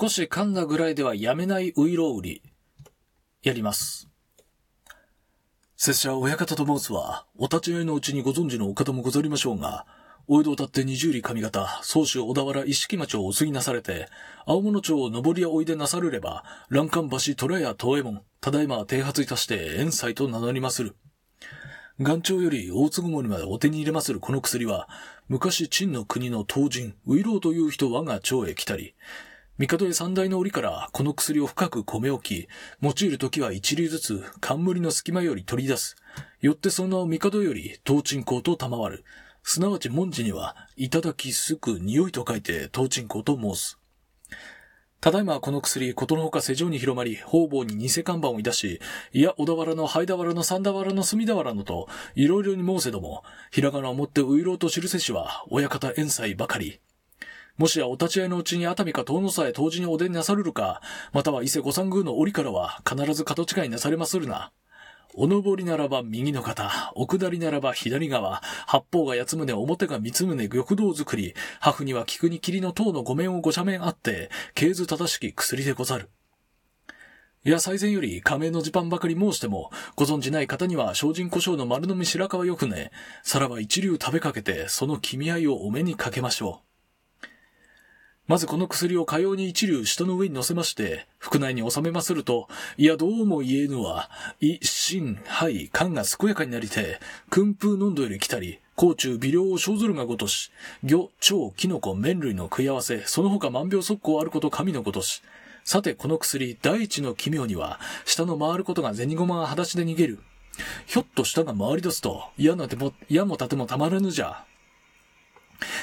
少し噛んだぐらいではやめないウイロウリ。やります。拙者親方と申すは、お立ち会いのうちにご存知のお方もござりましょうが、お江戸を立って二十里上方、宗州小田原一色町をお過ぎなされて、青物町を上りやおいでなさるれば、欄干橋虎屋東右衛門、ただいま停発いたして遠斎と名乗りまする。岩頂より大津雲にまでお手に入れまするこの薬は、昔陳の国の東人、ウイローという人我が町へ来たり、帝へ三大の折からこの薬を深く米置き、用いるときは一粒ずつ冠の隙間より取り出す。よってその名を帝より東鎮香と賜る。すなわち文字には、いただき、すく、匂いと書いて東鎮香と申す。ただいまこの薬、ことのほか世上に広まり、方々に偽看板をいたし、いや、小田原の灰田原の三田原の隅田原のと、いろいろに申せども、ひらがなをもってういろうと知るせしは、親方遠斎ばかり。もしやお立ち会いのうちに熱海か遠野さえ当時にお出になさるるか、または伊勢御三宮の折からは必ず角違いなされまするな。お登りならば右の肩、お下りならば左側、八方が八つ胸、表が三つ胸、玉堂作り、ハには菊に霧の塔の五面をご斜面あって、経図正しき薬でござる。いや、最前より仮名の時間ばかり申しても、ご存じない方には精進胡椒の丸飲み白川よくね、さらば一流食べかけて、その君合いをお目にかけましょう。まずこの薬をかように一流下の上に乗せまして、腹内に収めますると、いやどうも言えぬは、胃、心、肺、肝が健やかになりて、訓風濃度より来たり、甲虫、微量を生ずるがごとし、魚、腸、キノコ、麺類の食い合わせ、その他万病速攻あること神のごとし。さて、この薬、第一の奇妙には、下の回ることが銭駒が裸足で逃げる。ひょっと下が回り出すと、嫌な手も、嫌も盾もたまらぬじゃ。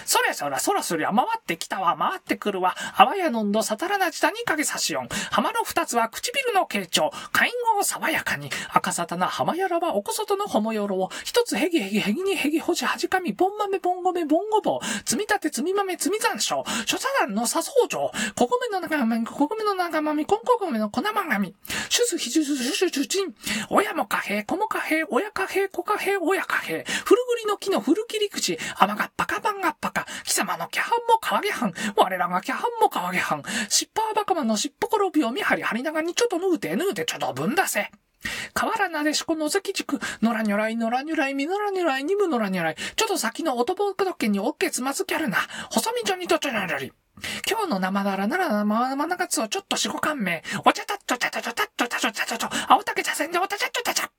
それそらそらそりゃ回ってきたわ、回ってくるわ。あわやのんどさたらなじたにかげさしよん。浜の二つは唇の傾聴。会合爽やかに。赤さたな浜やらはおこそとのほもよろを。一つへぎへぎへぎにへぎほじはじかみ、ぼん豆ぼんごめぼんごぼう。積み立て積み豆積み残暑。諸茶団のさそうじょう。ここめの長まみ、ここめの長まみ、こんここめの粉まがみ。シュスヒジュスシュシュシュチン。親も貨幣、子も貨幣、親貨幣、子貨幣、親貨幣。古ぐりの木の古切り口。甘がっぱかばんがっぱか。た。貴様のキャハンもカワゲハン。我らがキャハンもカワゲハン。しっぱーバカマのしっぽころびを見張り張りながにちょっとぬうてぬうてちょっとぶんだせ。河原なでしこのずきじく、のらにょらいのらにゅらいみのらにゅらいにむのらにゅらい、ちょっと先のおとぼくどけにおっけつまずきゃるな、細身ちょにとちょらにょり。今日の生だらなら生ながつをちょっと四五感銘、おちゃたっちょちゃたちょたっちょたちょたちょちょ、青竹茶せんでおゃちゃっちょちゃ。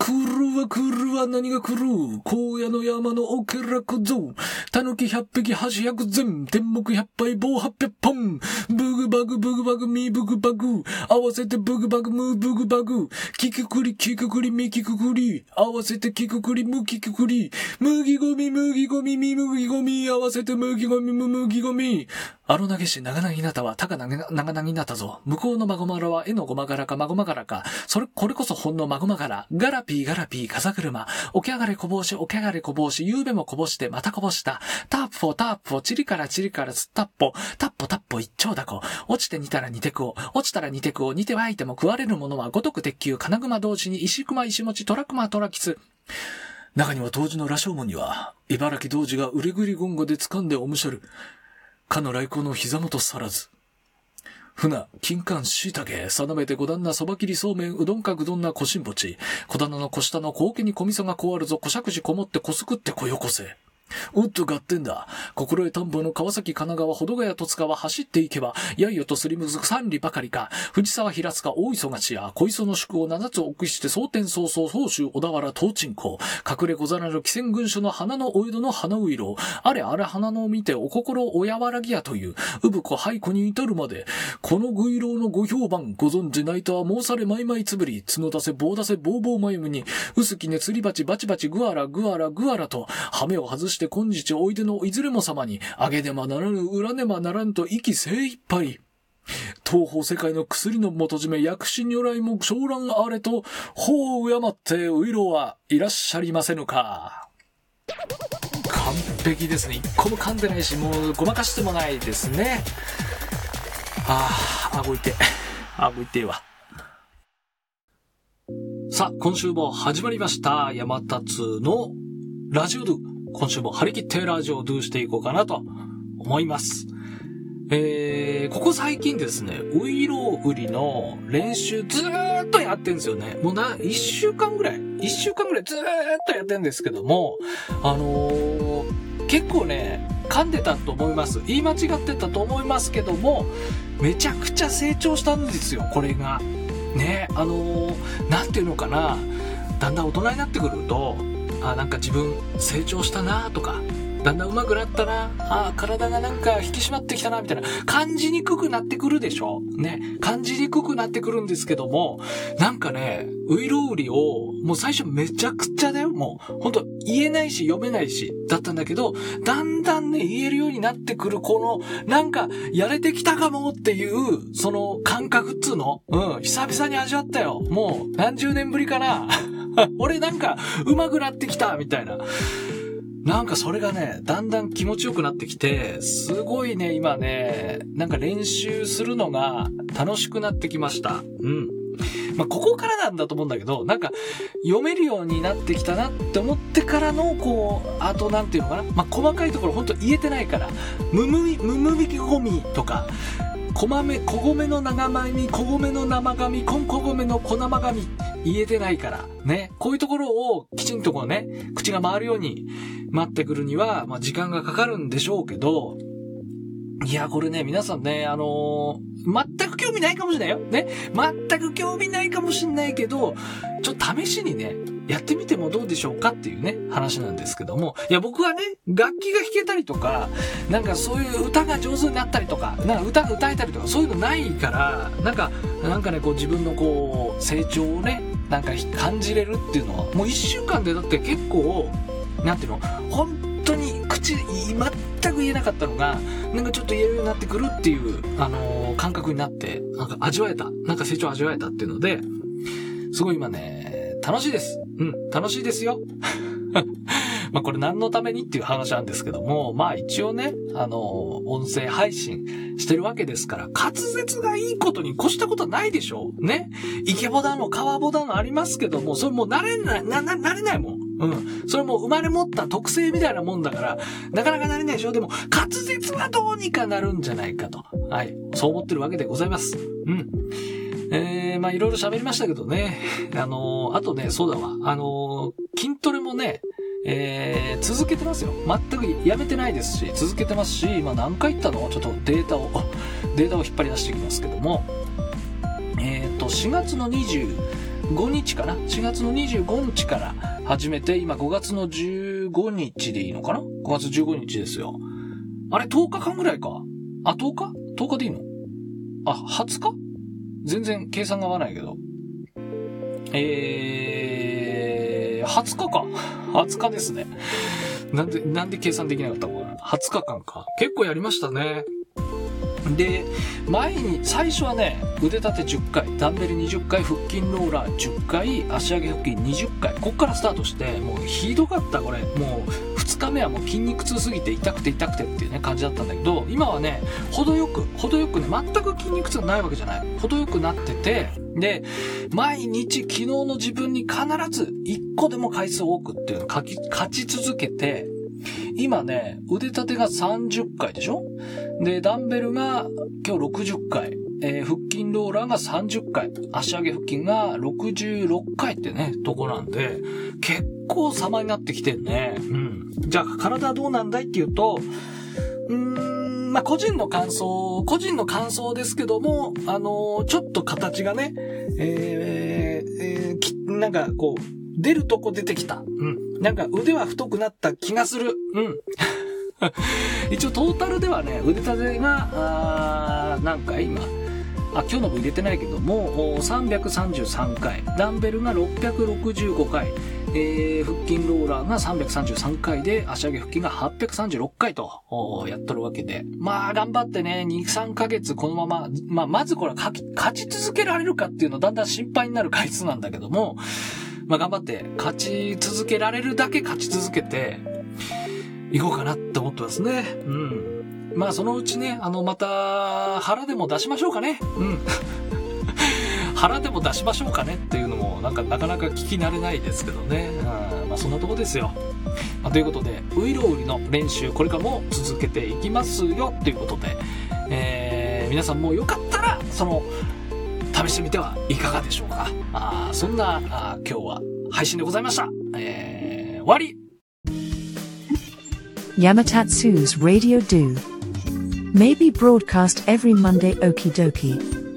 来るわ来るわ何が来る？荒野の山のおけらくぞ。狸百匹橋百千。天目百杯棒八百本。ブグバグブグバグミブグバグ。合わせてブグバグムーブグバグ。キククリキククリミキククリ。合わせてキククリムキククリ。麦ゴミ麦ゴミミ麦ゴミ。合わせて麦ゴミム麦ゴミ。あの投げし長なたはたか長なぎなたぞ。向こうのまごまらは絵のごま柄かまごま柄か。それ、これこそほんのまごま柄。ガラピーガラピー風車。起き上がれこぼうし、起き上がれこぼうし、ゆうべもこぼして、またこぼした。タッポタッポ、チリからチリからつったっぽ。タッポタッポ一丁だこ。落ちて煮たら煮てくを。落ちたら煮てくを。煮てはいても食われるものは五徳鉄球、金熊同時に石熊石持ち、虎熊虎吉。中には当時の羅生門には、茨城同時がうれぐり言語で掴んでおむしゃる。かの来光の膝元さらず。船、金柑、椎茸、定めて五段なそば切りそうめん、うどんかぐどんなこしんぼち。小棚の小下の高家に小味噌がこわるぞ、小尺子こもってこすくってこよこせ。おっと合点だ。心得田んぼの川崎神奈川、保土ヶ谷戸塚は走っていけば、やいよとすりむずく三里ばかりか、藤沢平塚大磯がちや、小磯の宿を七つ奥して蒼天早々、総州小田原東鎮港、隠れ小皿の汽船軍所の花のお江戸の花ういろあれあれ花のを見てお心おやわらぎやという、うぶこ廃子に至るまで、このぐいろうのご評判、ご存じないとは申されまいまいつぶり、角出せ棒出せ棒棒まゆむに、薄きね釣り鉢バチバチぐわらぐわらぐわらと、羽目を外して今日おいでのいずれも様に、あげねばならぬ、裏ねばならぬと息精一杯。東方世界の薬の元締め、薬師如来も昇乱あれと、法を敬ってウイロはいらっしゃりませぬか。完璧ですね。一個も噛んでないし、もうごまかしてもないですね。ああ、顎痛い。顎痛いわ。さあ、今週も始まりました。山立のラジオドゥ。今週も張り切ってラジオをドゥしていこうかなと思います。えー、ここ最近ですね、ウイロウリの練習ずーっとやってんですよね。もうな、一週間ぐらい一週間ぐらいずーっとやってんですけども、あのー、結構ね、噛んでたと思います。言い間違ってたと思いますけども、めちゃくちゃ成長したんですよ、これが。ね、あのー、なんていうのかな、だんだん大人になってくると、あ、なんか自分成長したなとか、だんだん上手くなったな、あ体がなんか引き締まってきたな、みたいな、感じにくくなってくるでしょ？ね、感じにくくなってくるんですけども、なんかね、ウイロウリを、もう最初めちゃくちゃだよ、もう。ほんと、言えないし読めないし、だったんだけど、だんだんね、言えるようになってくる、この、なんか、やれてきたかもっていう、その感覚っつうの？うん、久々に味わったよ。もう、何十年ぶりかな。俺なんか、上手くなってきた、みたいな。なんかそれがね、だんだん気持ちよくなってきて、すごいね、今ね、なんか練習するのが楽しくなってきました。うん。まあ、ここからなんだと思うんだけど、なんか、読めるようになってきたなって思ってからの、こう、あとなんていうのかな。まあ、細かいところほんと言えてないから、むむみ、むむみきごみとか、こまめ、小米の長米、小米の生紙、こん小米の小生紙、言えてないから、ね。こういうところをきちんとこうね、口が回るように待ってくるには、まあ時間がかかるんでしょうけど、いや、これね、皆さんね、あのー、全く興味ないかもしれないよ。ね。全く興味ないかもしれないけど、ちょっと試しにね、やってみてもどうでしょうかっていうね、話なんですけども。いや、僕はね、楽器が弾けたりとか、なんかそういう歌が上手になったりとか、なんか歌歌えたりとか、そういうのないから、なんか、なんかね、こう自分のこう、成長をね、なんか感じれるっていうのは、もう一週間でだって結構、なんていうの、本当に口、全く言えなかったのが、なんかちょっと言えるようになってくるっていう、あのー、感覚になって、なんか味わえた。なんか成長味わえたっていうので、すごい今ね、楽しいです。うん、楽しいですよ。まあこれ何のためにっていう話なんですけども、まあ一応ね、あの、音声配信してるわけですから、滑舌がいいことに越したことないでしょう。ね。イケボだの、川ボだのありますけども、それもう慣れない、な、な、慣れないもん。うん。それも生まれ持った特性みたいなもんだから、なかなかなれないでしょでも、滑舌はどうにかなるんじゃないかと。はい。そう思ってるわけでございます。うん。えー、まあいろいろ喋りましたけどね。あのー、あとね、そうだわ。あのー、筋トレもね、えー、続けてますよ。全くやめてないですし、続けてますし、まあ何回言ったの？ちょっとデータを、データを引っ張り出していきますけども、えっ、と、4月の25日かな ?4 月の25日から始めて、今5月の15日でいいのかな ?5 月15日ですよ。あれ、10日間ぐらいか？あ、10日 ?10 日でいいの？あ、20日？全然計算が合わないけど。えー、20日か。20日ですね。なんで、なんで計算できなかったのかな ?20 日間か。結構やりましたね。で、前に、最初はね、腕立て10回、ダンベル20回、腹筋ローラー10回、足上げ腹筋20回。こっからスタートして、もうひどかった、これ。もう、日目はもう筋肉痛すぎて痛くて痛くてっていうね、感じだったんだけど、今はね、程よく、程よくね、全く筋肉痛ないわけじゃない。程よくなってて、で、毎日昨日の自分に必ず1個でも回数多くっていうのを書き、勝ち続けて、今ね、腕立てが30回でしょ？で、ダンベルが今日60回。えー、腹筋ローラーが30回。足上げ腹筋が66回ってね、とこなんで、結構様になってきてんね。うん。じゃあ、体はどうなんだいっていうと、うーん、まあ、個人の感想、個人の感想ですけども、あのー、ちょっと形がね、えー、えー、なんかこう、出るとこ出てきた。うん。なんか腕は太くなった気がする。うん。一応トータルではね、腕立てが、あー、何回今？あ、今日の分入れてないけども、333回。ダンベルが665回。えー、腹筋ローラーが333回で、足上げ腹筋が836回と、やっとるわけで。まあ、頑張ってね、2、3ヶ月このまま、まあ、まずこれは勝ち続けられるかっていうのだんだん心配になる回数なんだけども、まあ、頑張って勝ち続けられるだけ勝ち続けて、いこうかなって思ってますね。うん。まあ、そのうちね、あの、また、腹でも出しましょうかね。うん。腹でも出しましょうかねっていうのも、なんか、なかなか聞き慣れないですけどね。うん、まあ、そんなとこですよ。まあ、ということで、ウイロウリの練習、これからも続けていきますよっていうことで、えー、皆さんもよかったら、その、試してみてはいかがでしょうか。あそんなあ今日は配信でございました。えー、終わり Yamatatsu's Radio Do. May be broadcast every Monday okie dokie.